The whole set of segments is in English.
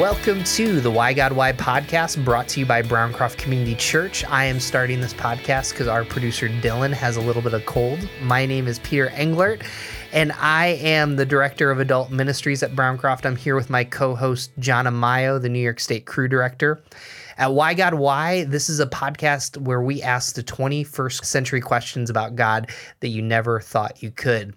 Welcome to the Why God Why podcast brought to you by Browncroft Community Church. I am starting this podcast because our producer Dylan has a little bit of cold. My name is Peter Englert, and I am the director of adult ministries at Browncroft. I'm here with my co host, John Amayo, the New York State Cru director. At Why God Why, this is a podcast where we ask the 21st century questions about God that you never thought you could.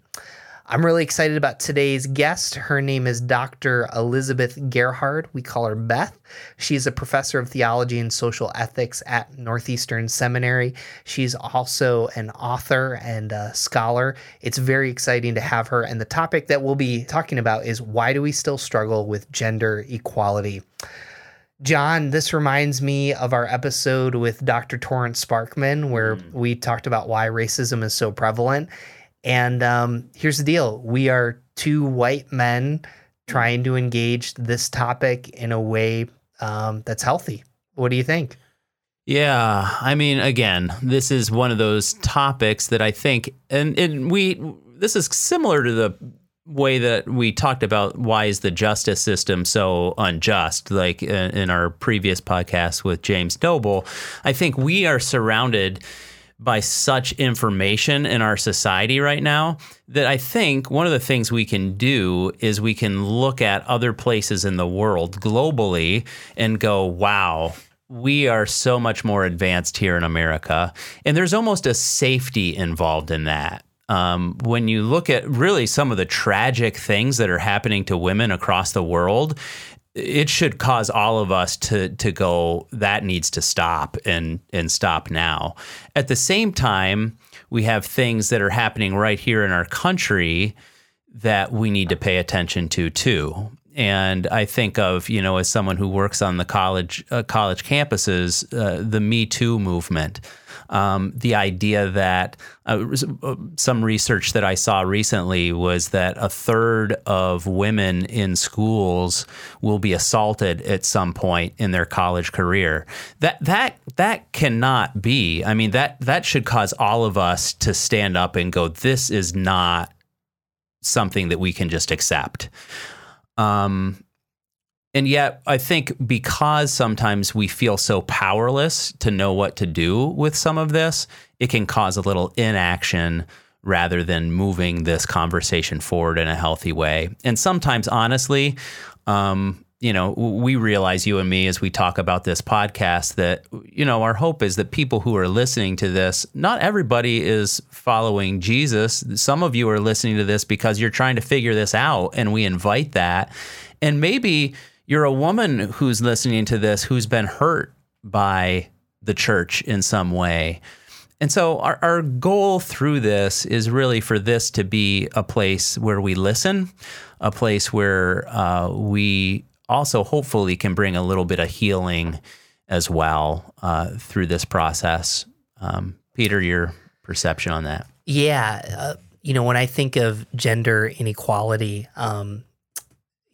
I'm really excited about today's guest. Her name is Dr. Elizabeth Gerhardt. We call her Beth. She's a professor of theology and social ethics at Northeastern Seminary. She's also an author and a scholar. It's very exciting to have her. And the topic that we'll be talking about is why do we still struggle with gender equality? John, this reminds me of our episode with Dr. Torrance Sparkman, where mm. we talked about why racism is so prevalent. And um, here's the deal we are two white men trying to engage this topic in a way um, that's healthy. What do you think? Yeah, I mean, again, this is one of those topics that I think, and, and we, this is similar to the way that we talked about why is the justice system so unjust like in, in our previous podcast with James Noble I think we are surrounded by such information in our society right now that I think one of the things we can do is we can look at other places in the world globally and go, wow, we are so much more advanced here in America. And there's almost a safety involved in that. Um, when you look at really some of the tragic things that are happening to women across the world, it should cause all of us to to go that needs to stop and and stop now. At the same time, we have things that are happening right here in our country that we need to pay attention to too. And I think of you know as someone who works on the college uh, college campuses, uh, the Me Too movement um, the idea that uh, uh, some research that I saw recently was that a third of women in schools will be assaulted at some point in their college career. That that that cannot be. I mean that that should cause all of us to stand up and go, "This is not something that we can just accept." Um, and yet, I think because sometimes we feel so powerless to know what to do with some of this, it can cause a little inaction rather than moving this conversation forward in a healthy way. And sometimes, honestly, um, you know, we realize you and me as we talk about this podcast that, you know, our hope is that people who are listening to this, not everybody is following Jesus. Some of you are listening to this because you're trying to figure this out, and we invite that. And maybe you're a woman who's listening to this who's been hurt by the church in some way. And so our, our goal through this is really for this to be a place where we listen, a place where uh, we also hopefully can bring a little bit of healing as well uh, through this process. Um, Peter, your perception on that? Yeah. Uh, you know, when I think of gender inequality, um,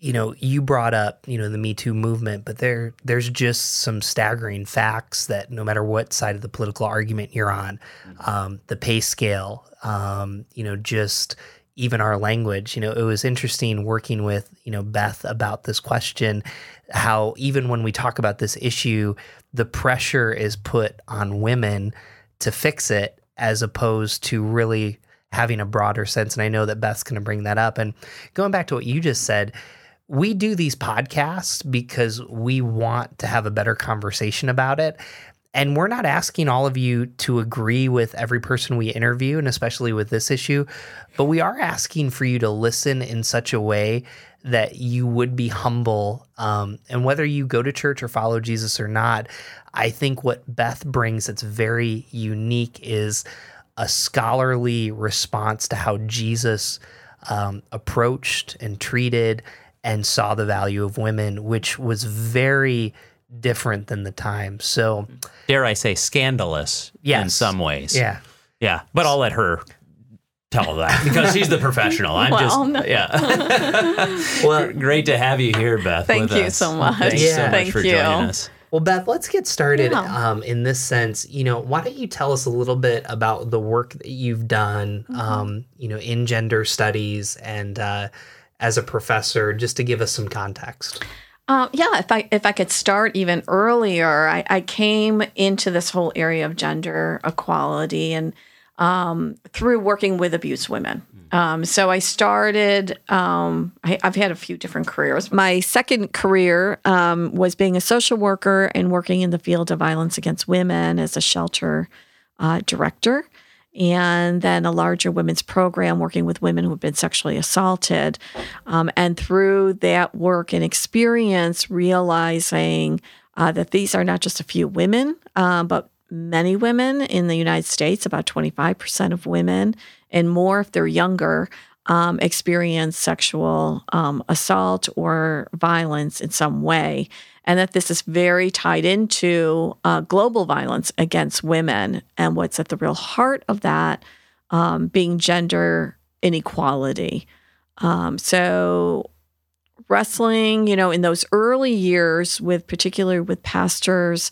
you know, you brought up, you know, the Me Too movement, but there there's just some staggering facts that no matter what side of the political argument you're on, mm-hmm. um, the pay scale, um, you know, just even our language, you know, it was interesting working with, you know, Beth about this question, how even when we talk about this issue, the pressure is put on women to fix it as opposed to really having a broader sense. And I know that Beth's going to bring that up. And going back to what you just said, we do these podcasts because we want to have a better conversation about it. And we're not asking all of you to agree with every person we interview, and especially with this issue, but we are asking for you to listen in such a way that you would be humble. Um, and whether you go to church or follow Jesus or not, I think what Beth brings that's very unique is a scholarly response to how Jesus um, approached and treated and saw the value of women, which was very different than the time. So, dare I say, scandalous yes. in some ways. Yeah. Yeah. But I'll let her tell that because she's the professional. I'm well, just, yeah. well, great to have you here, Beth. Thank you us. so much. Thanks yeah. so much Thank for you. joining us. Well, Beth, let's get started yeah. um, in this sense. You know, why don't you tell us a little bit about the work that you've done, mm-hmm. um, you know, in gender studies and, uh, as a professor, just to give us some context? Uh, yeah, if I if I could start even earlier, I, I came into this whole area of gender equality and um, through working with abused women. Um, so I started. Um, I, have had a few different careers. My second career um, was being a social worker and working in the field of violence against women as a shelter uh, director and then a larger women's program working with women who have been sexually assaulted. Um, and through that work and experience, realizing uh, that these are not just a few women, uh, but many women in the United States, about 25% of women, and more if they're younger, um, experience sexual um, assault or violence in some way and that this is very tied into uh, global violence against women and what's at the real heart of that um, being gender inequality. Um, so, wrestling, you know, in those early years with particularly with pastors,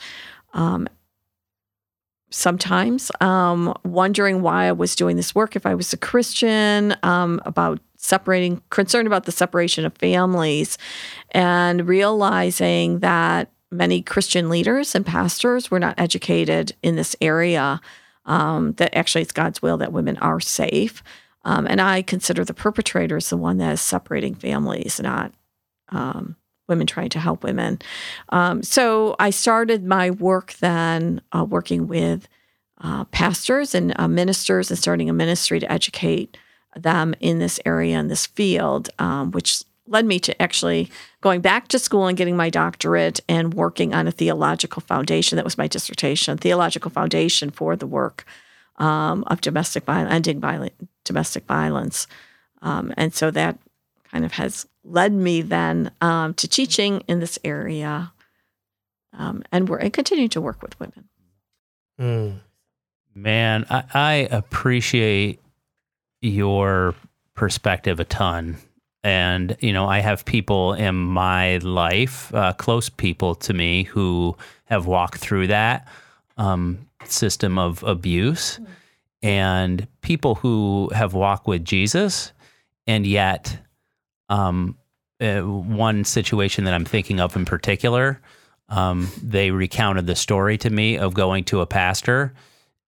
um, sometimes um, wondering why I was doing this work if I was a Christian, um, about separating, concerned about the separation of families, and realizing that many Christian leaders and pastors were not educated in this area. Um, that actually it's God's will that women are safe. Um, and I consider the perpetrator perpetrators the one that is separating families, not um, women trying to help women. Um, so I started my work then uh, working with uh, pastors and uh, ministers and starting a ministry to educate them in this area in this field, um, which led me to actually going back to school and getting my doctorate and working on a theological foundation. That was my dissertation, theological foundation for the work um, of domestic violence, ending violent, domestic violence. Um, and so that kind of has led me then um, to teaching in this area um, and, we're, and continue to work with women. Mm. Man, I, I appreciate your perspective a ton. And, you know, I have people in my life, uh, close people to me, who have walked through that um, system of abuse, and people who have walked with Jesus, and yet, um, uh, one situation that I'm thinking of in particular, um, they recounted the story to me of going to a pastor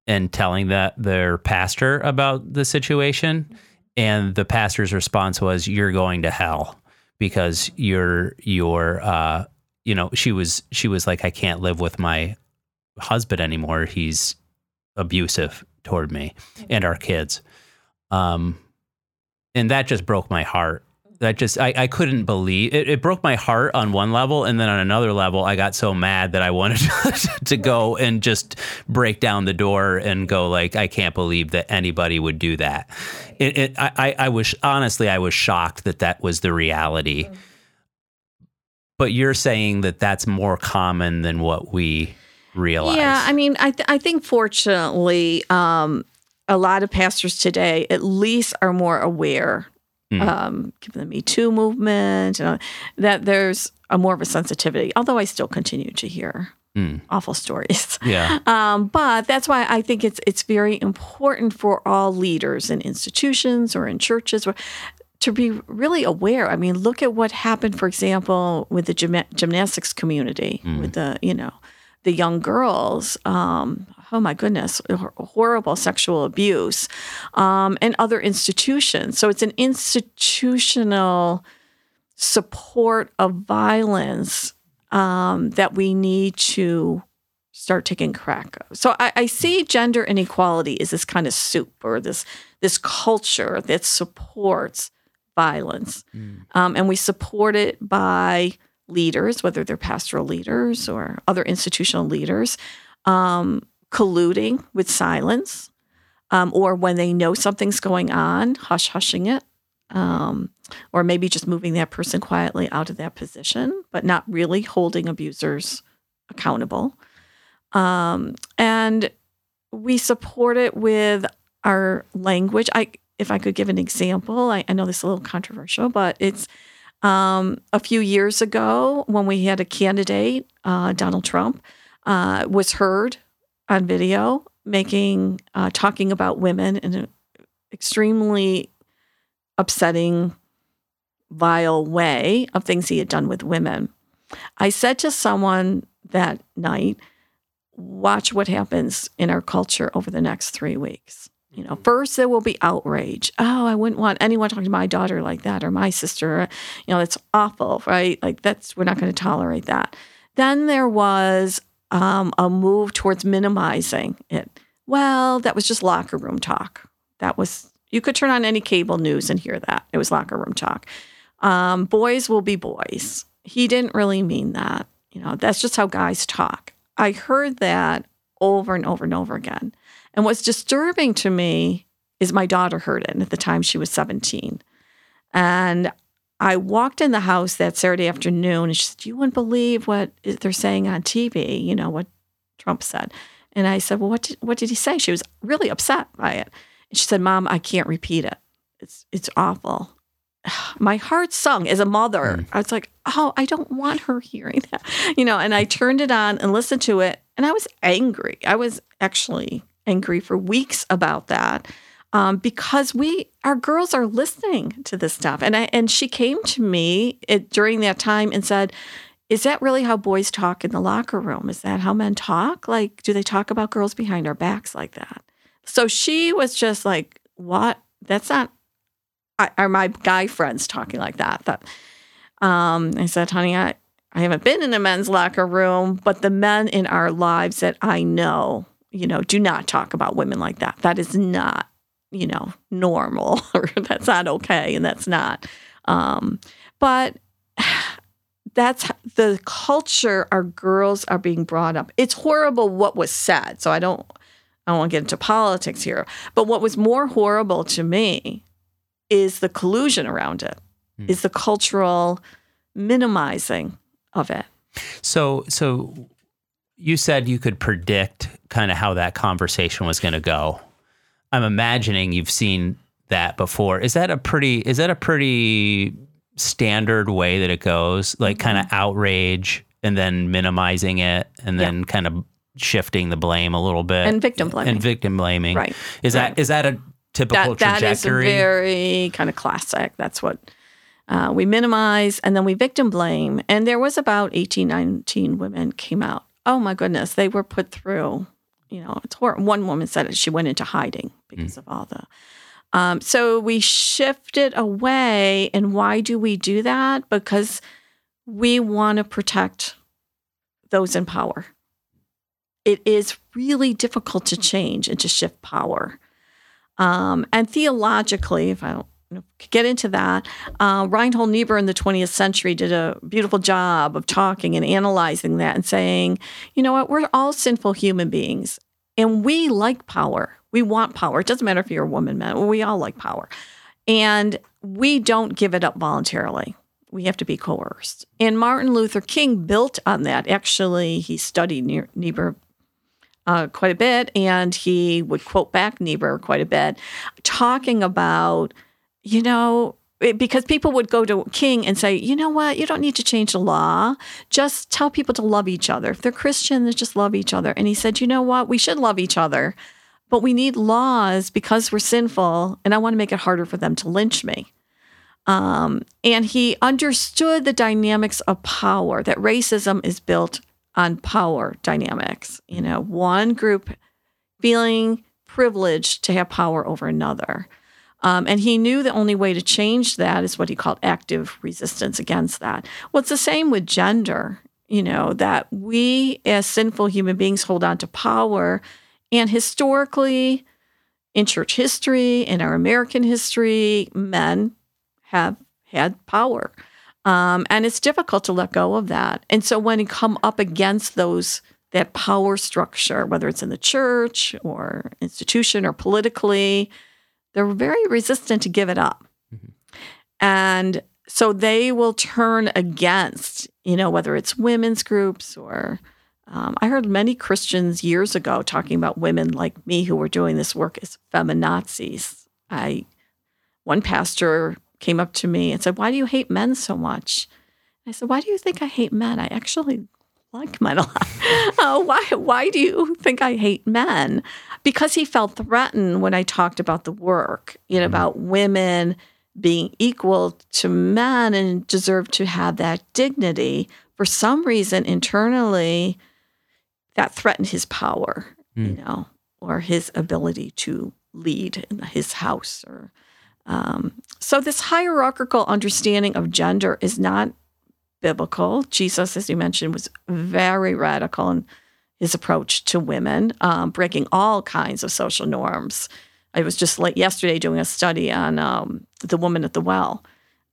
and telling that their pastor about the situation and the pastor's response was you're going to hell because you're you're uh you know she was she was like I can't live with my husband anymore. He's abusive toward me and our kids. Um and that just broke my heart that just I, I couldn't believe it, it broke my heart on one level and then on another level i got so mad that i wanted to go and just break down the door and go like i can't believe that anybody would do that. It, it I, I was honestly i was shocked that that was the reality. But you're saying that that's more common than what we realize. Yeah i mean i, th- I think fortunately um, a lot of pastors today at least are more aware mm. um, given the Me Too movement, you know, that there's a more of a sensitivity. Although I still continue to hear mm. awful stories. Yeah. Um, but that's why I think it's it's very important for all leaders in institutions or in churches to be really aware. I mean, look at what happened, for example, with the gym- gymnastics community, mm. with the you know the young girls. Um, oh my goodness, horrible sexual abuse, um, and other institutions. So it's an institutional support of violence um, that we need to start taking crack of. So I, I, see gender inequality as this kind of soup or this this culture that supports violence, mm. um, and we support it by leaders, whether they're pastoral leaders or other institutional leaders, um, colluding with silence, um, or when they know something's going on, hush hushing it, um, or maybe just moving that person quietly out of that position, but not really holding abusers accountable. Um, and we support it with our language. I, if I could give an example, I, I know this is a little controversial, but it's um, a few years ago when we had a candidate, uh, Donald Trump, uh, was heard on video making uh, talking about women in an extremely upsetting, vile way of things he had done with women. I said to someone that night, watch what happens in our culture over the next three weeks. You know, first there will be outrage. Oh, I wouldn't want anyone talking to my daughter like that or my sister. You know, that's awful, right? Like that's we're not going to tolerate that. Then there was um, a move towards minimizing it. Well, that was just locker room talk. That was you could turn on any cable news and hear that. It was locker room talk. Um, boys will be boys. He didn't really mean that. You know, that's just how guys talk. I heard that over and over and over again. And what's disturbing to me is my daughter heard it. And at the time, she was 17. And I walked in the house that Saturday afternoon and she said, You wouldn't believe what they're saying on TV, you know, what Trump said. And I said, Well, what did, what did he say? She was really upset by it. And she said, Mom, I can't repeat it. It's, it's awful. My heart sung as a mother. Mm. I was like, Oh, I don't want her hearing that, you know, and I turned it on and listened to it. And I was angry. I was actually angry for weeks about that. Um, because we our girls are listening to this stuff. And I and she came to me during that time and said is that really how boys talk in the locker room? Is that how men talk? Like do they talk about girls behind our backs like that? So she was just like what? That's not are my guy friends talking like that? That um, i said honey i I haven't been in a men's locker room, but the men in our lives that I know you know, do not talk about women like that. That is not, you know, normal or that's not okay and that's not. Um, but that's the culture our girls are being brought up. It's horrible what was said. So I don't I don't want to get into politics here. But what was more horrible to me is the collusion around it, hmm. is the cultural minimizing of it. So so you said you could predict kind of how that conversation was going to go. I'm imagining you've seen that before. Is that a pretty is that a pretty standard way that it goes? Like kind of mm-hmm. outrage and then minimizing it and then yeah. kind of shifting the blame a little bit and victim blaming and victim blaming. Right. Is right. that is that a typical that, trajectory? That is very kind of classic. That's what uh, we minimize and then we victim blame. And there was about 18, 19 women came out oh my goodness, they were put through. You know, it's horrible. One woman said it, she went into hiding because mm. of all the. Um, so we shifted away. And why do we do that? Because we want to protect those in power. It is really difficult to change and to shift power. Um, and theologically, if I don't get into that. Uh, Reinhold Niebuhr in the 20th century did a beautiful job of talking and analyzing that and saying, you know what, we're all sinful human beings and we like power. We want power. It doesn't matter if you're a woman, man, we all like power. And we don't give it up voluntarily. We have to be coerced. And Martin Luther King built on that. Actually, he studied Niebuhr uh, quite a bit, and he would quote back Niebuhr quite a bit, talking about you know, because people would go to King and say, you know what, you don't need to change the law. Just tell people to love each other. If they're Christian, they just love each other. And he said, you know what, we should love each other, but we need laws because we're sinful, and I want to make it harder for them to lynch me. Um, and he understood the dynamics of power, that racism is built on power dynamics. You know, one group feeling privileged to have power over another. Um, and he knew the only way to change that is what he called active resistance against that. Well, it's the same with gender, you know, that we as sinful human beings hold on to power. And historically, in church history, in our American history, men have had power. Um, and it's difficult to let go of that. And so when you come up against those, that power structure, whether it's in the church or institution or politically, they're very resistant to give it up. Mm-hmm. And so they will turn against, you know, whether it's women's groups or um, I heard many Christians years ago talking about women like me who were doing this work as feminazis. I, one pastor came up to me and said, "Why do you hate men so much?" I said, "Why do you think I hate men? I actually like men a lot. uh, why, why do you think I hate men? Because he felt threatened when I talked about the work, you know, mm-hmm. about women being equal to men and deserve to have that dignity, for some reason internally that threatened his power, you Mm. know, or his ability to lead in his house or um, so this hierarchical understanding of gender is not biblical. Jesus, as you mentioned, was very radical in his approach to women, um, breaking all kinds of social norms. I was just like yesterday doing a study on um, the woman at the well.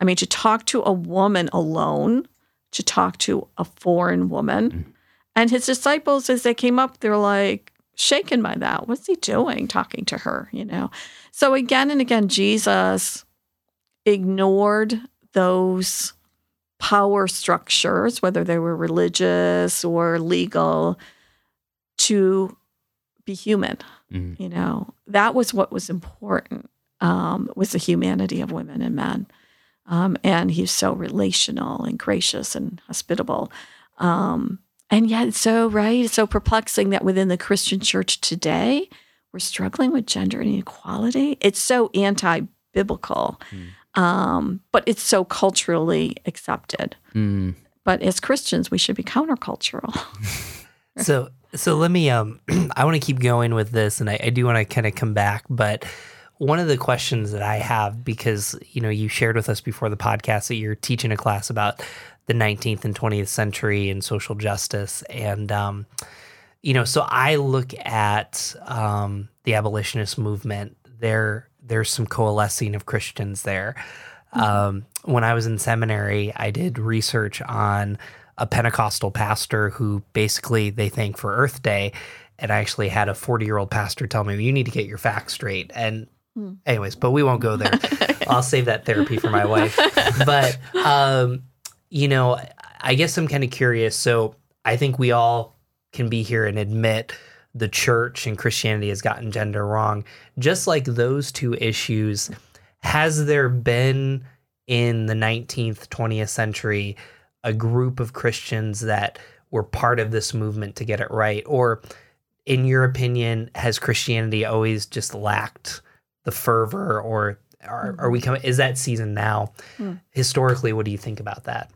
I mean, to talk to a woman alone, to talk to a foreign woman, and his disciples, as they came up, they're like shaken by that. What's he doing talking to her? You know. So again and again, Jesus ignored those power structures, whether they were religious or legal, to be human. Mhm. You know, that was what was important. Um, was the humanity of women and men, um, and he's so relational and gracious and hospitable. Um, and yet, so right, it's so perplexing that within the Christian church today, we're struggling with gender inequality. It's so anti-biblical, um, but it's so culturally accepted. Mm. But as Christians, we should be countercultural. So so let me um I want to keep going with this and I, I do want to kind of come back, but one of the questions that I have because you know you shared with us before the podcast that you're teaching a class about the 19th and 20th century and social justice and um you know so I look at um the abolitionist movement there there's some coalescing of Christians there. Um, when I was in seminary, I did research on a Pentecostal pastor who basically they thank for Earth Day. And I actually had a 40 year old pastor tell me, you need to get your facts straight. And, Hmm. anyways, but we won't go there. I'll save that therapy for my wife. But, um, you know, I guess I'm kind of curious. So I think we all can be here and admit the church and Christianity has gotten gender wrong. Just like those two issues, has there been in the 19th, 20th century a group of Christians that were part of this movement to get it right? Or, in your opinion, has Christianity always just lacked the fervor, or are, are we coming? Is that season now? Hmm. Historically, what do you think about that?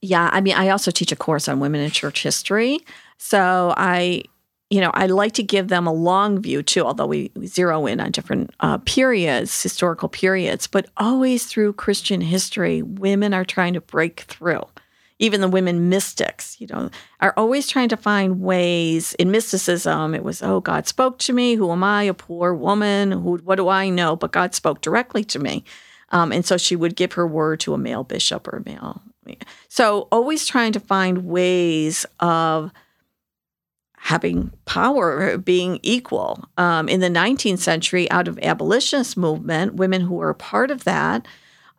Yeah, I mean, I also teach a course on women in church history. So I, you know, I like to give them a long view too, although we zero in on different uh, periods, historical periods, but always through Christian history, women are trying to break through. Even the women mystics, you know, are always trying to find ways. In mysticism, it was, oh, God spoke to me. Who am I? A poor woman. Who? What do I know? But God spoke directly to me. Um, and so she would give her word to a male bishop or a male. So always trying to find ways of having power, being equal. Um, in the 19th century, out of abolitionist movement, women who were a part of that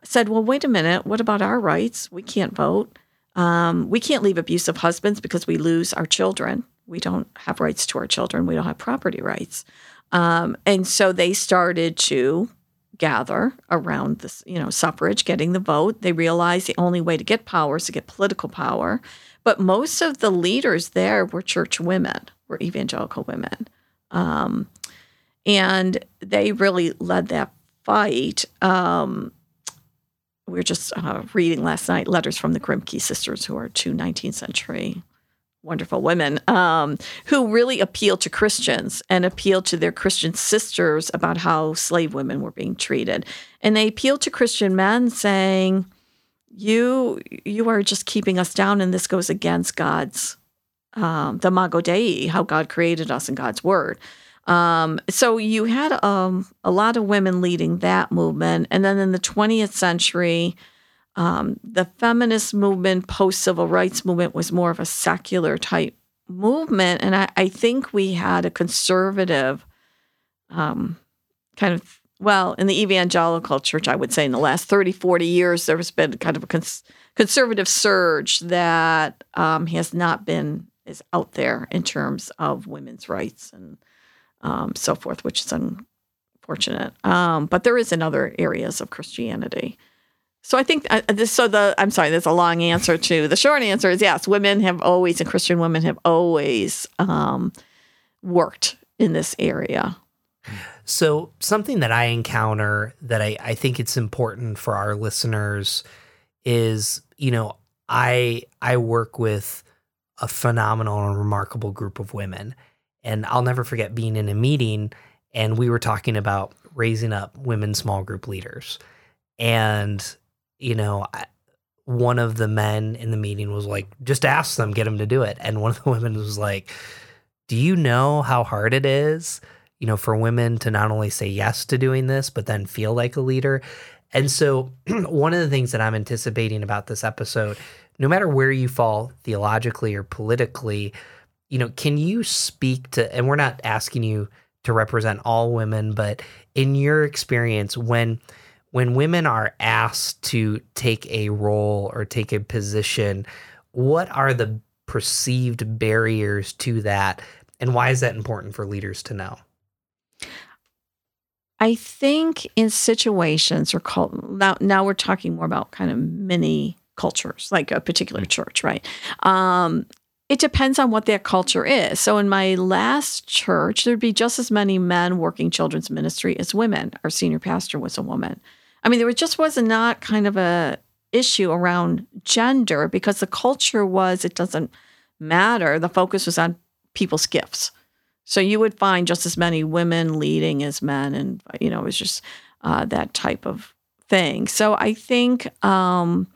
said, "Well, wait a minute. What about our rights? We can't vote. Um, we can't leave abusive husbands because we lose our children. We don't have rights to our children. We don't have property rights." Um, and so they started to gather around this, you know, suffrage, getting the vote. They realized the only way to get power is to get political power. But most of the leaders there were church women, were evangelical women. Um, and they really led that fight. Um, we were just uh, reading last night letters from the Grimke sisters, who are two 19th century wonderful women um, who really appealed to Christians and appealed to their Christian sisters about how slave women were being treated. And they appealed to Christian men saying, you you are just keeping us down and this goes against God's um, the Imago Dei, how God created us in God's word. Um, so you had um, a lot of women leading that movement. And then in the 20th century, um, the feminist movement, post civil rights movement, was more of a secular type movement. And I, I think we had a conservative um, kind of, well, in the evangelical church, I would say in the last 30, 40 years, there has been kind of a cons- conservative surge that um, has not been as out there in terms of women's rights and um, so forth, which is unfortunate. Um, but there is in other areas of Christianity. So I think uh, this. So the I'm sorry, that's a long answer to the short answer is yes. Women have always, and Christian women have always um, worked in this area. So, something that I encounter that I, I think it's important for our listeners is, you know, I I work with a phenomenal and remarkable group of women, and I'll never forget being in a meeting and we were talking about raising up women small group leaders, and you know. One of the men in the meeting was like, just ask them, get them to do it. And one of the women was like, Do you know how hard it is, you know, for women to not only say yes to doing this, but then feel like a leader? And so, one of the things that I'm anticipating about this episode, no matter where you fall theologically or politically, you know, can you speak to, and we're not asking you to represent all women, but in your experience, when when women are asked to take a role or take a position, what are the perceived barriers to that? And why is that important for leaders to know? I think in situations or cult, now now we're talking more about kind of mini cultures, like a particular church, right? Um, it depends on what that culture is. So in my last church, there'd be just as many men working children's ministry as women. Our senior pastor was a woman. I mean, there just was not kind of a issue around gender because the culture was it doesn't matter. The focus was on people's gifts. So you would find just as many women leading as men, and you know, it was just uh, that type of thing. So I think um,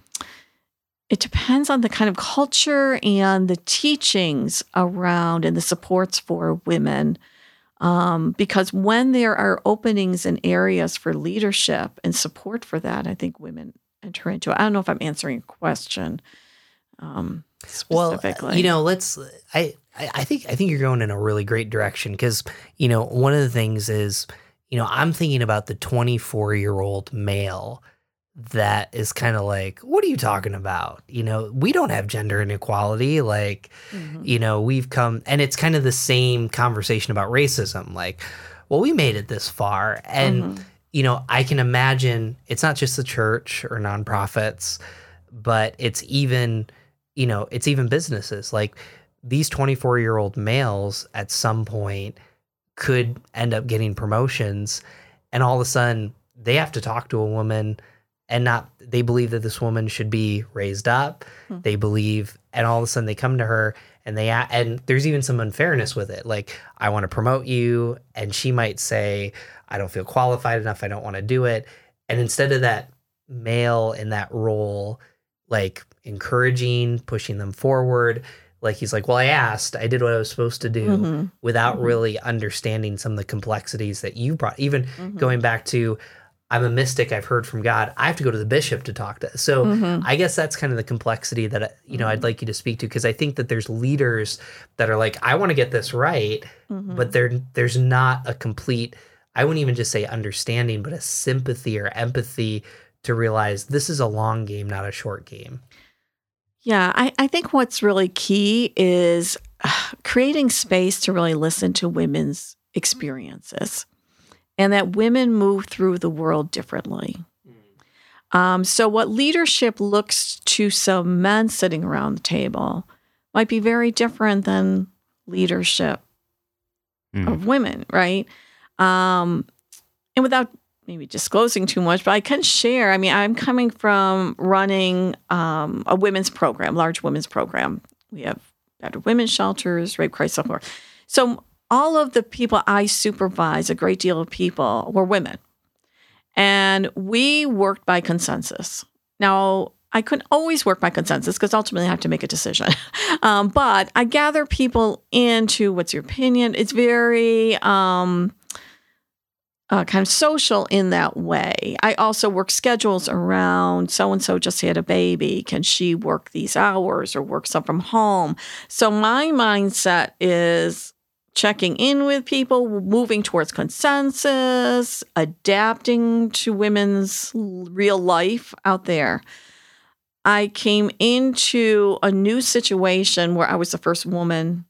it depends on the kind of culture and the teachings around and the supports for women. Um, because when there are openings and areas for leadership and support for that, I think women enter into it. I don't know if I'm answering a question. Um, well, you know, let's. I I think I think you're going in a really great direction because you know one of the things is you know I'm thinking about the 24 year old male that is kind of like, what are you talking about? You know, we don't have gender inequality. Like, mm-hmm. you know, we've come, and it's kind of the same conversation about racism. Like, well, we made it this far. And, mm-hmm. you know, I can imagine it's not just the church or nonprofits, but it's even, you know, it's even businesses. Like, these 24 year old males at some point could end up getting promotions. And all of a sudden, they have to talk to a woman and not they believe that this woman should be raised up hmm. they believe and all of a sudden they come to her and they and there's even some unfairness with it like i want to promote you and she might say i don't feel qualified enough i don't want to do it and instead of that male in that role like encouraging pushing them forward like he's like well i asked i did what i was supposed to do mm-hmm. without mm-hmm. really understanding some of the complexities that you brought even mm-hmm. going back to I'm a mystic. I've heard from God. I have to go to the bishop to talk to. So mm-hmm. I guess that's kind of the complexity that you know I'd like you to speak to because I think that there's leaders that are like, I want to get this right, mm-hmm. but there there's not a complete. I wouldn't even just say understanding, but a sympathy or empathy to realize this is a long game, not a short game. Yeah, I, I think what's really key is uh, creating space to really listen to women's experiences and that women move through the world differently. Mm. Um, so, what leadership looks to some men sitting around the table might be very different than leadership mm. of women, right? Um, and without maybe disclosing too much, but I can share. I mean, I'm coming from running um, a women's program, large women's program. We have battered women's shelters, rape crisis, so forth. So all of the people I supervise, a great deal of people, were women. And we worked by consensus. Now, I couldn't always work by consensus because ultimately I have to make a decision. um, but I gather people into what's your opinion. It's very um, uh, kind of social in that way. I also work schedules around so and so just had a baby. Can she work these hours or work some from home? So my mindset is checking in with people, moving towards consensus, adapting to women's real life out there. I came into a new situation where I was the first woman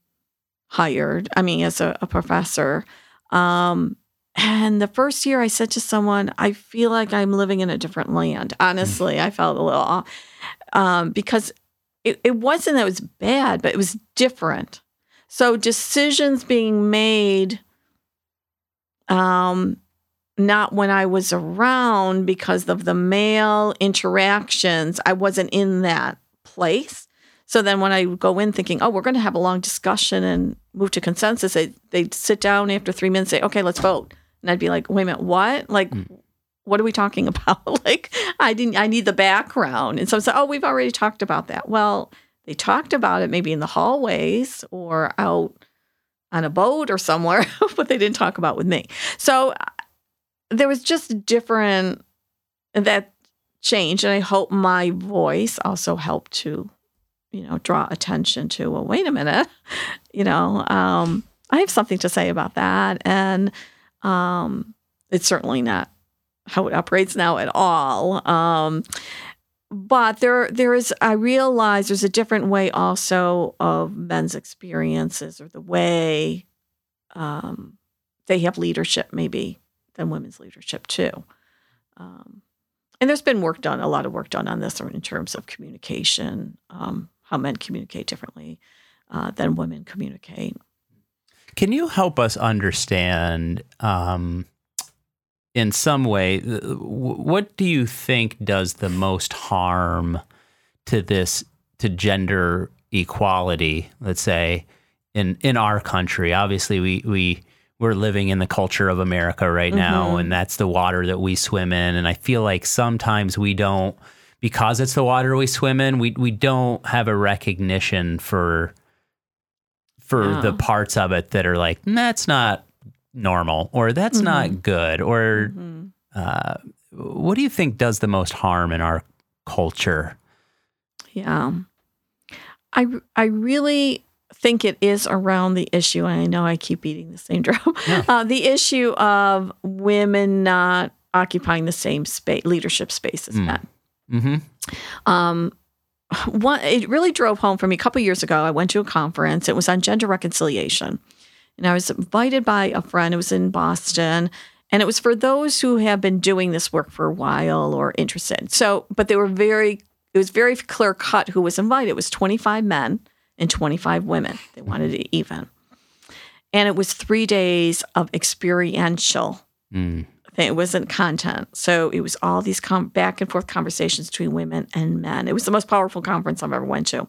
hired, I mean, as a, a professor. Um, and the first year I said to someone, I feel like I'm living in a different land. Honestly, I felt a little, off um, because it, it wasn't that it was bad, but it was different. So decisions being made um not when I was around because of the male interactions. I wasn't in that place. So then when I go in thinking, oh, we're going to have a long discussion and move to consensus, they they sit down after three minutes, say, okay, let's vote, and I'd be like, wait a minute, what? Like, what are we talking about? like, I didn't, I need the background, and so I said, oh, we've already talked about that. Well, they talked about it maybe in the hallways or out on a boat or somewhere, but they didn't talk about with me. So uh, there was just different that change, and I hope my voice also helped to you know, draw attention to, well, wait a minute, you know, um, I have something to say about that. And um, it's certainly not how it operates now at all. Um, but there, there is. I realize there's a different way also of men's experiences or the way um, they have leadership, maybe than women's leadership too. Um, and there's been work done, a lot of work done on this in terms of communication, um, how men communicate differently uh, than women communicate. Can you help us understand, um, in some way, what do you think does the most harm to this to gender equality? Let's say in in our country. Obviously, we we we're living in the culture of America right now, mm-hmm. and that's the water that we swim in. And I feel like sometimes we don't because it's the water we swim in, we we don't have a recognition for for yeah. the parts of it that are like that's not normal or that's mm-hmm. not good or mm-hmm. uh, what do you think does the most harm in our culture? Yeah, I I really think it is around the issue. And I know I keep beating the same drum. Yeah. Uh, the issue of women not occupying the same space, leadership space as mm. men. Mm-hmm. Um, one, it really drove home for me. A couple years ago, I went to a conference. It was on gender reconciliation, and I was invited by a friend. It was in Boston, and it was for those who have been doing this work for a while or interested. So, but they were very. It was very clear cut who was invited. It was twenty five men and twenty five women. They wanted it even, and it was three days of experiential. Mm. It wasn't content. So it was all these com- back and forth conversations between women and men. It was the most powerful conference I've ever went to.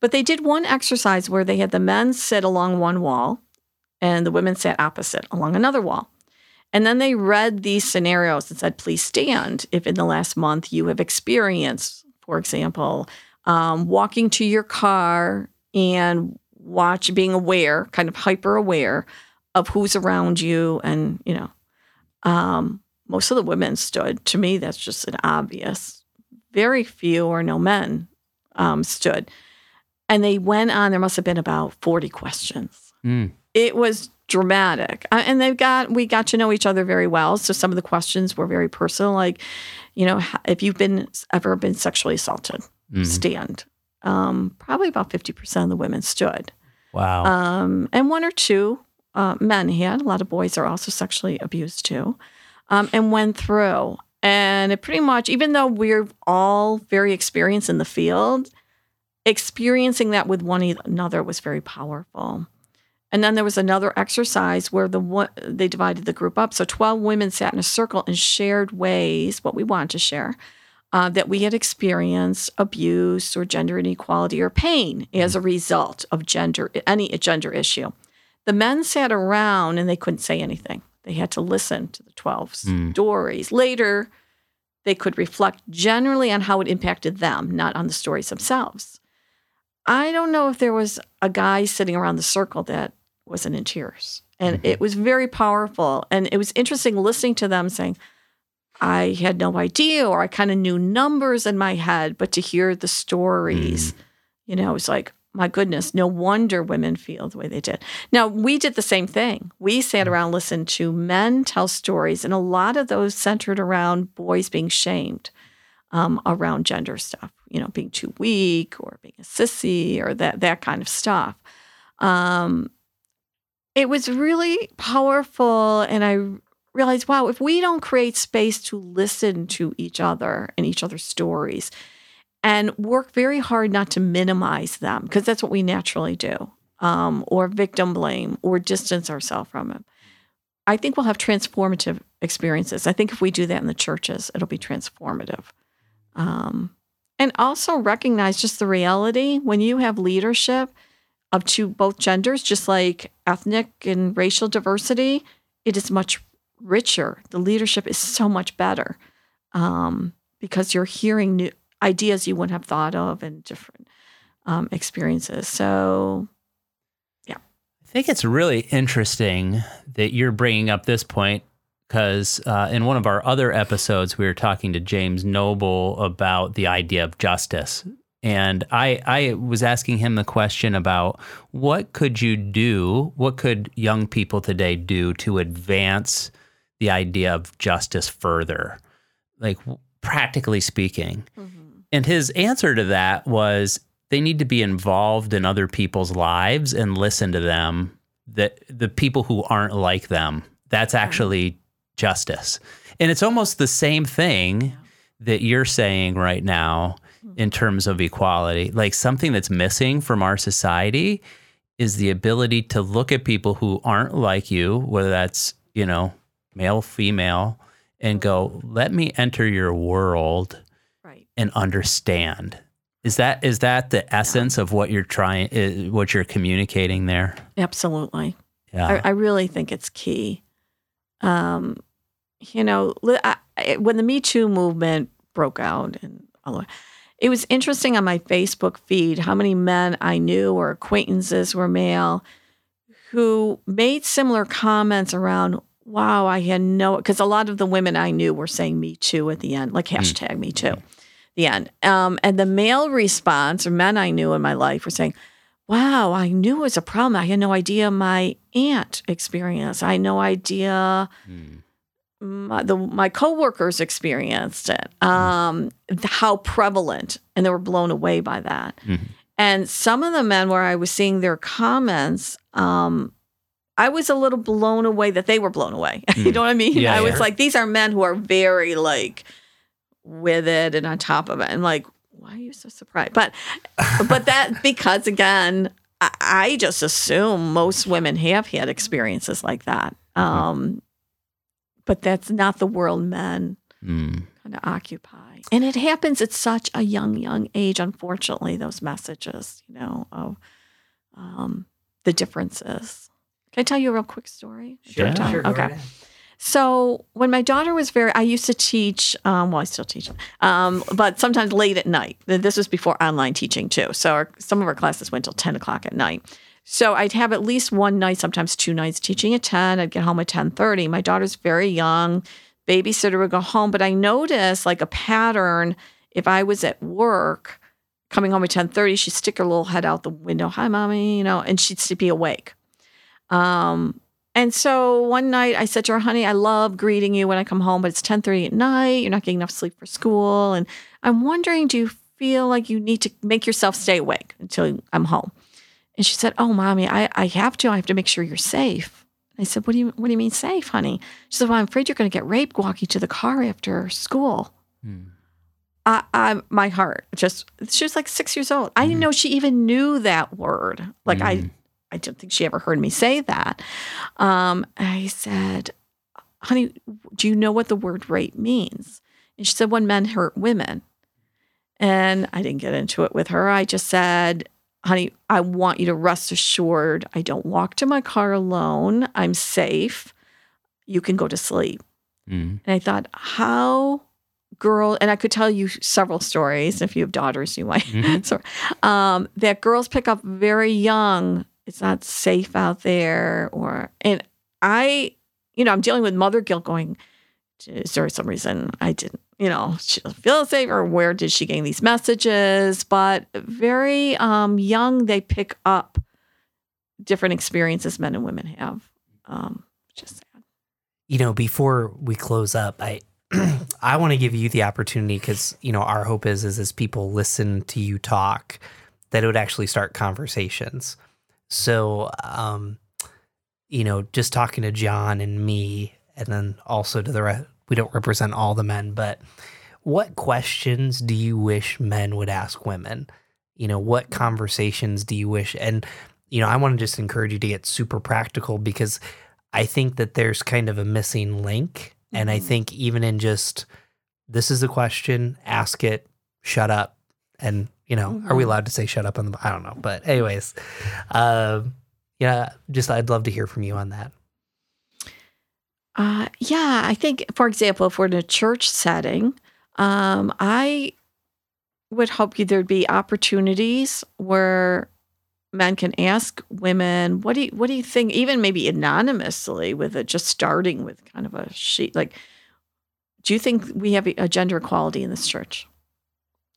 But they did one exercise where they had the men sit along one wall and the women sat opposite along another wall. And then they read these scenarios and said, please stand if in the last month you have experienced, for example, um, walking to your car and watch being aware, kind of hyper aware of who's around you and, you know, um, most of the women stood. To me, that's just an obvious. Very few or no men um, stood. And they went on, there must have been about 40 questions. Mm. It was dramatic. And they've got, we got to know each other very well. So some of the questions were very personal, like, you know, if you've been ever been sexually assaulted, mm. stand. Um, probably about 50% of the women stood. Wow. Um, and one or two uh, men had. A lot of boys are also sexually abused too, um, and went through. And it pretty much, even though we're all very experienced in the field, experiencing that with one another was very powerful. And then there was another exercise where the they divided the group up. So 12 women sat in a circle and shared ways, what we wanted to share, uh, that we had experienced abuse or gender inequality or pain as a result of gender, any gender issue. The men sat around and they couldn't say anything. They had to listen to the 12 mm. stories. Later, they could reflect generally on how it impacted them, not on the stories themselves. I don't know if there was a guy sitting around the circle that wasn't in tears. And mm-hmm. it was very powerful. And it was interesting listening to them saying, I had no idea, or I kind of knew numbers in my head, but to hear the stories, mm. you know, it was like, my goodness, no wonder women feel the way they did. Now, we did the same thing. We sat mm. around, listened to men tell stories, and a lot of those centered around boys being shamed um, around gender stuff, you know, being too weak or being a sissy or that, that kind of stuff. Um, it was really powerful. And I realized, wow, if we don't create space to listen to each other and each other's stories, and work very hard not to minimize them because that's what we naturally do, um, or victim blame or distance ourselves from them. I think we'll have transformative experiences. I think if we do that in the churches, it'll be transformative. Um, And also recognize just the reality when you have leadership of to both genders, just like ethnic and racial diversity, it is much richer. The leadership is so much better um, because you're hearing new ideas you wouldn't have thought of and different um, experiences. So, yeah. I think it's really interesting that you're bringing up this point because uh, in one of our other episodes, we were talking to James Noble about the idea of justice. And I, I was asking him the question about what could you do? What could young people today do to advance the idea of justice further? Like, practically speaking. Mm-hmm. And his answer to that was they need to be involved in other people's lives and listen to them that the people who aren't like them that's actually justice and it's almost the same thing that you're saying right now in terms of equality like something that's missing from our society is the ability to look at people who aren't like you whether that's you know male female and go let me enter your world right. and understand is that is that the essence of what you're trying, what you're communicating there? Absolutely. Yeah. I, I really think it's key. Um, you know, I, when the Me Too movement broke out, and it was interesting on my Facebook feed how many men I knew or acquaintances were male who made similar comments around. Wow, I had no because a lot of the women I knew were saying Me Too at the end, like hmm. hashtag mm. Me Too the end. Um, and the male response, or men I knew in my life, were saying, Wow, I knew it was a problem. I had no idea my aunt experienced. I had no idea mm. My, the, my coworkers experienced it. Um, how prevalent, and they were blown away by that. Mm-hmm. And some of the men where I was seeing their comments, um, I was a little blown away that they were blown away. Mm. you know what I mean? Yeah, I was like, these are men who are very like with it and on top of it. And like, why are you so surprised? But but that because again, I, I just assume most women have had experiences like that. Mm-hmm. Um, but that's not the world men mm. kind of occupy. And it happens at such a young, young age, unfortunately, those messages, you know, of um, the differences. Can I tell you a real quick story? Sure. sure okay. So when my daughter was very, I used to teach. Um, well, I still teach, um, but sometimes late at night. This was before online teaching too. So our, some of our classes went till ten o'clock at night. So I'd have at least one night, sometimes two nights, teaching at ten. I'd get home at ten thirty. My daughter's very young. Babysitter would go home, but I noticed like a pattern. If I was at work, coming home at ten thirty, she'd stick her little head out the window. Hi, mommy, you know, and she'd be awake. Um, and so one night I said to her, honey, I love greeting you when I come home, but it's 1030 at night. You're not getting enough sleep for school. And I'm wondering, do you feel like you need to make yourself stay awake until I'm home? And she said, Oh, mommy, I, I have to. I have to make sure you're safe. I said, What do you what do you mean safe, honey? She said, Well, I'm afraid you're gonna get raped walking to the car after school. Hmm. I, I, my heart just she was like six years old. I didn't hmm. know she even knew that word. Like I hmm. I don't think she ever heard me say that. Um, I said, honey, do you know what the word rape means? And she said, when men hurt women. And I didn't get into it with her. I just said, honey, I want you to rest assured I don't walk to my car alone. I'm safe. You can go to sleep. Mm. And I thought, how girl, and I could tell you several stories. If you have daughters, you might. Mm-hmm. so, um, that girls pick up very young it's not safe out there or and i you know i'm dealing with mother guilt going is there some reason i didn't you know she doesn't feel safe or where did she gain these messages? But very um, young they pick up different experiences men and women have. Um, just sad. You know before we close up i i want to give you the opportunity because you know our hope is is as people listen to you talk that it would actually start conversations. So, um, you know, just talking to John and me, and then also to the rest, we don't represent all the men, but what questions do you wish men would ask women? You know, what conversations do you wish? And, you know, I want to just encourage you to get super practical because I think that there's kind of a missing link. And I mm-hmm. think even in just this is a question, ask it, shut up, And you know, are we allowed to say shut up on the? I don't know, but anyways, um, yeah, just I'd love to hear from you on that. Uh, yeah, I think, for example, if we're in a church setting, um, I would hope there'd be opportunities where men can ask women, "What do you, what do you think?" Even maybe anonymously, with it just starting with kind of a sheet, like, "Do you think we have a gender equality in this church?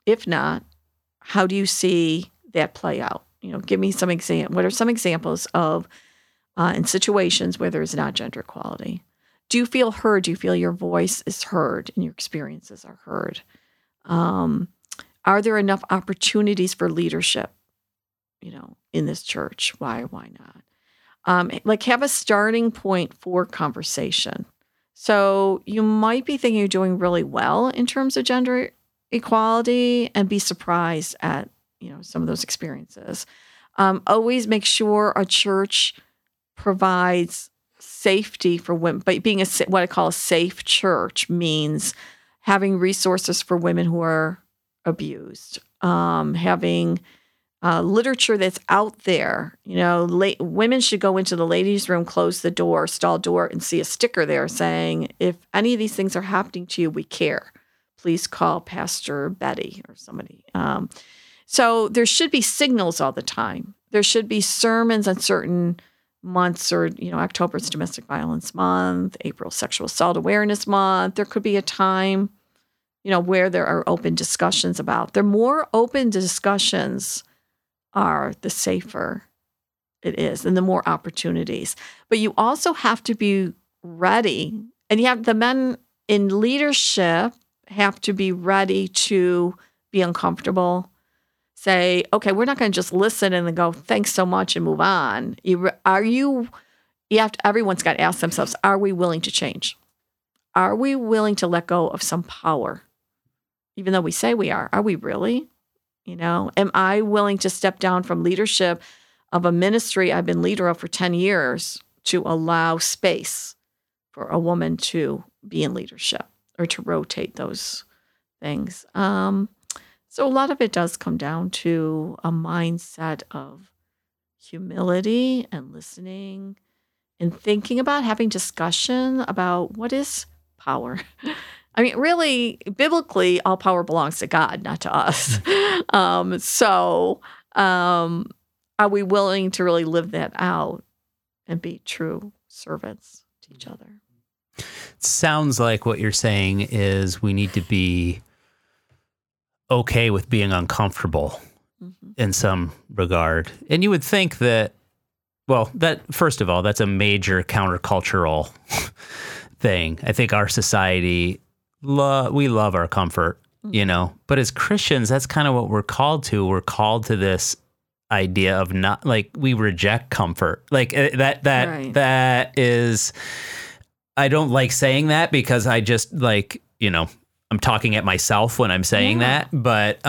If not, how do you see that play out? You know, give me some exam. What are some examples of uh, in situations where there is not gender equality?" Do you feel heard? Do you feel your voice is heard and your experiences are heard? Um, are there enough opportunities for leadership, you know, in this church? Why why not? Um, like have a starting point for conversation. So you might be thinking you're doing really well in terms of gender equality and be surprised at, you know, some of those experiences. Um, always make sure a church provides safety for women, but being a what I call a safe church means having resources for women who are abused, um, having uh, literature that's out there. You know, la- women should go into the ladies' room, close the door, stall door, and see a sticker there saying, "If any of these things are happening to you, we care. Please call Pastor Betty or somebody." Um, so there should be signals all the time. There should be sermons on certain months or you know october is domestic violence month april sexual assault awareness month. There could be a time you know where there are open discussions about the more open discussions are the safer it is and the more opportunities. But you also have to be ready and you have the men in leadership have to be ready to be uncomfortable say, okay, we're not going to just listen and then go, thanks so much and move on. You, are you, you have to, everyone's got to ask themselves, are we willing to change? Are we willing to let go of some power? Even though we say we are, are we really? You know, am I willing to step down from leadership of a ministry I've been leader of for 10 years to allow space for a woman to be in leadership or to rotate those things? Um, so a lot of it does come down to a mindset of humility and listening and thinking about having discussion about what is power. I mean, really, biblically, all power belongs to God, not to us. um, so, um, are we willing to really live that out and be true servants to each other? Sounds like what you're saying is we need to be okay with being uncomfortable mm-hmm. in some regard. And you would think that, well, that first of all, that's a major countercultural thing. I think our society, lo- we love our comfort, mm-hmm. you know, but as Christians, that's kind of what we're called to. We're called to this idea of not like we reject comfort. Like uh, that, that, right. that is, I don't like saying that because I just like, you know, I'm talking at myself when I'm saying yeah. that, but uh,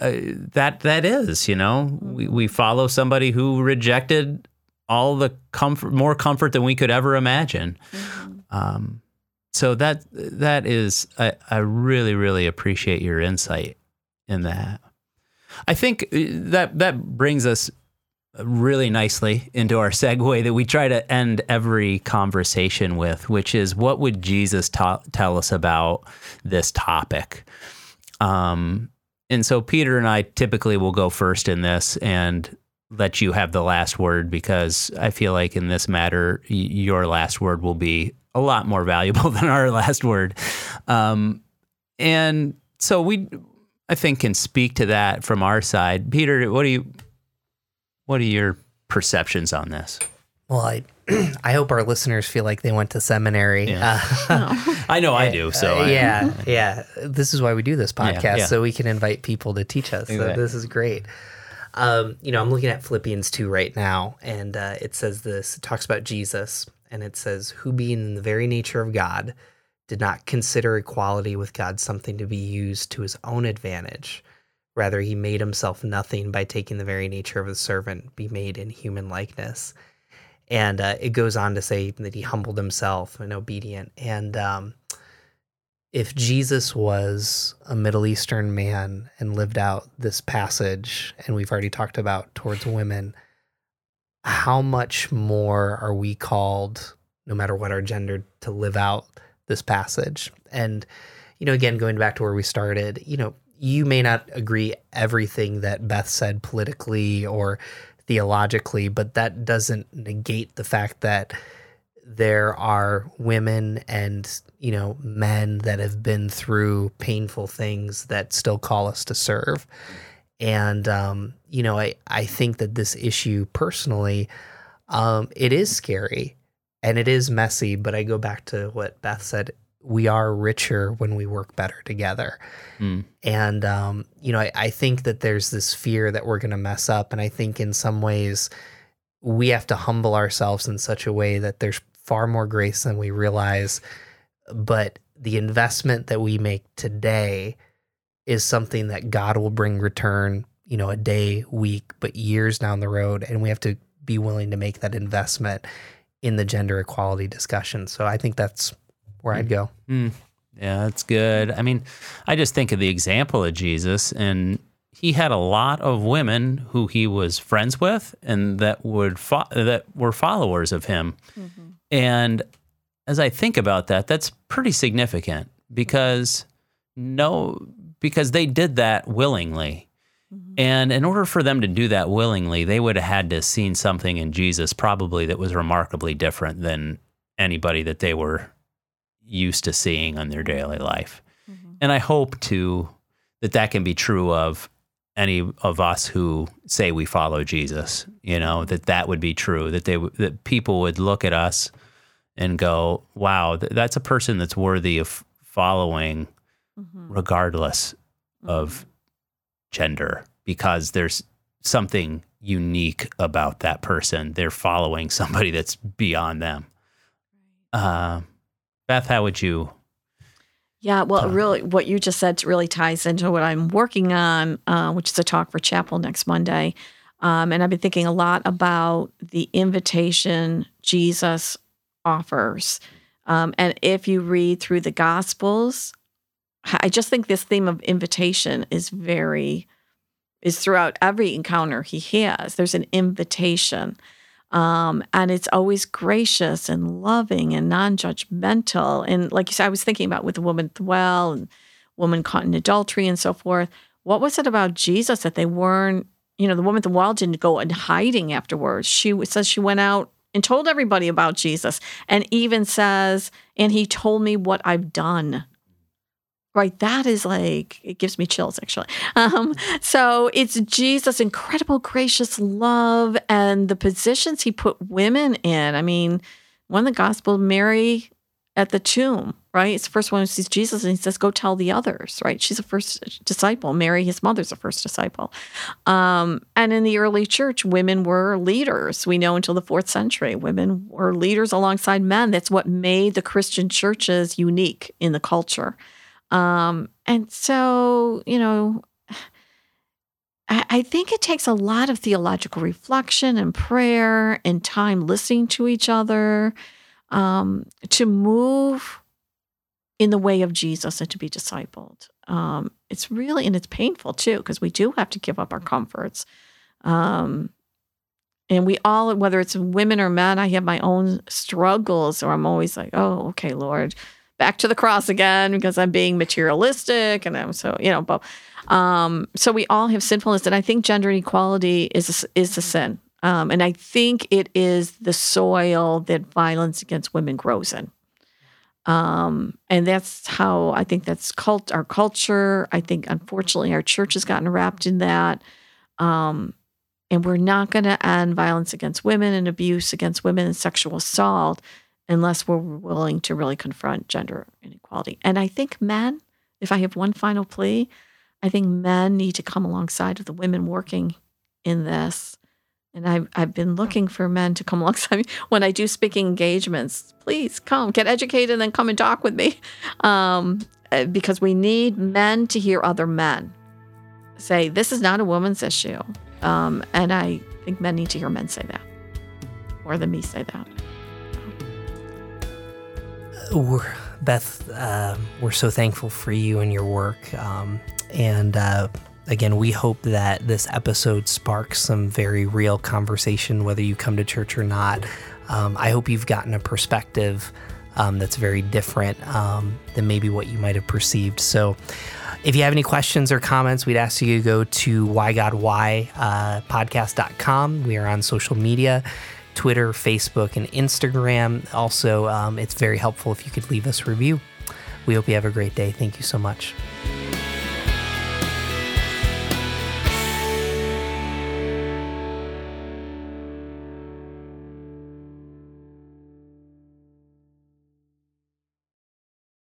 uh, that that is, you know, we, we follow somebody who rejected all the comfort, more comfort than we could ever imagine. Mm-hmm. Um, so that that is, I, I really really appreciate your insight in that. I think uh, that that brings us really nicely into our segue that we try to end every conversation with, which is what would Jesus ta- tell us about this topic? Um, and so Peter and I typically will go first in this and let you have the last word because I feel like in this matter, y- your last word will be a lot more valuable than our last word. Um, and so we, I think, can speak to that from our side. Peter, what do you what are your perceptions on this? Well, I I hope our listeners feel like they went to seminary. Yeah. Uh, I know I do. So uh, yeah, yeah. This is why we do this podcast, yeah, yeah. so we can invite people to teach us. Exactly. So this is great. Um, you know, I'm looking at Philippians two right now, and uh, it says this. It talks about Jesus, and it says, "Who being in the very nature of God, did not consider equality with God something to be used to his own advantage." Rather, he made himself nothing by taking the very nature of a servant, be made in human likeness. And uh, it goes on to say that he humbled himself and obedient. And um, if Jesus was a Middle Eastern man and lived out this passage, and we've already talked about towards women, how much more are we called, no matter what our gender, to live out this passage? And, you know, again, going back to where we started, you know, you may not agree everything that Beth said politically or theologically, but that doesn't negate the fact that there are women and you know men that have been through painful things that still call us to serve. And um, you know I, I think that this issue personally um, it is scary and it is messy but i go back to what beth said we are richer when we work better together Mm. and um, you know I, I think that there's this fear that we're going to mess up and i think in some ways we have to humble ourselves in such a way that there's far more grace than we realize. But the investment that we make today is something that God will bring return, you know, a day, week, but years down the road. And we have to be willing to make that investment in the gender equality discussion. So I think that's where I'd go. Mm. Yeah, that's good. I mean, I just think of the example of Jesus, and he had a lot of women who he was friends with and that would fo- that were followers of him. And as I think about that, that's pretty significant because no, because they did that willingly. And in order for them to do that willingly, they would have had to have seen something in Jesus probably that was remarkably different than anybody that they were used to seeing on their daily life. Mm-hmm. And I hope to that that can be true of any of us who say we follow Jesus, you know, that that would be true, that they that people would look at us and go, "Wow, th- that's a person that's worthy of following mm-hmm. regardless of mm-hmm. gender because there's something unique about that person. They're following somebody that's beyond them." Uh, Beth, how would you Yeah, well, really, what you just said really ties into what I'm working on, uh, which is a talk for chapel next Monday. Um, and I've been thinking a lot about the invitation Jesus offers. Um, and if you read through the Gospels, I just think this theme of invitation is very, is throughout every encounter he has. There's an invitation. Um, and it's always gracious and loving and non-judgmental. And like you said, I was thinking about with the woman at the well and woman caught in adultery and so forth. What was it about Jesus that they weren't? You know, the woman at the well didn't go in hiding afterwards. She says she went out and told everybody about Jesus, and even says, "And he told me what I've done." Right, that is like it gives me chills actually. Um, so it's Jesus' incredible gracious love and the positions he put women in. I mean, one of the gospel, Mary at the tomb, right? It's the first one who sees Jesus and he says, Go tell the others, right? She's the first disciple. Mary, his mother's the first disciple. Um, and in the early church, women were leaders. We know until the fourth century, women were leaders alongside men. That's what made the Christian churches unique in the culture. Um, and so, you know, I, I think it takes a lot of theological reflection and prayer and time listening to each other um, to move in the way of Jesus and to be discipled. Um, it's really, and it's painful too, because we do have to give up our comforts. Um, and we all, whether it's women or men, I have my own struggles, or I'm always like, oh, okay, Lord, back to the cross again because I'm being materialistic and I'm so, you know, but um, so we all have sinfulness. And I think gender inequality is a, is a sin. Um, and I think it is the soil that violence against women grows in. Um, and that's how I think that's cult our culture. I think unfortunately our church has gotten wrapped in that. Um, and we're not going to end violence against women and abuse against women and sexual assault unless we're willing to really confront gender inequality. And I think men, if I have one final plea, I think men need to come alongside of the women working in this. And I've, I've been looking for men to come alongside me when I do speaking engagements. Please come, get educated, and then come and talk with me. Um, uh, because we need men to hear other men say, this is not a woman's issue. Um, and I think men need to hear men say that more than me say that. We're, Beth, uh, we're so thankful for you and your work. Um, and uh, again, we hope that this episode sparks some very real conversation, whether you come to church or not. Um, I hope you've gotten a perspective um, that's very different um, than maybe what you might have perceived. So, if you have any questions or comments, we'd ask you to go to whygodwhy uh. We are on social media. Twitter, Facebook, and Instagram. Also, um, it's very helpful if you could leave us a review. We hope you have a great day. Thank you so much.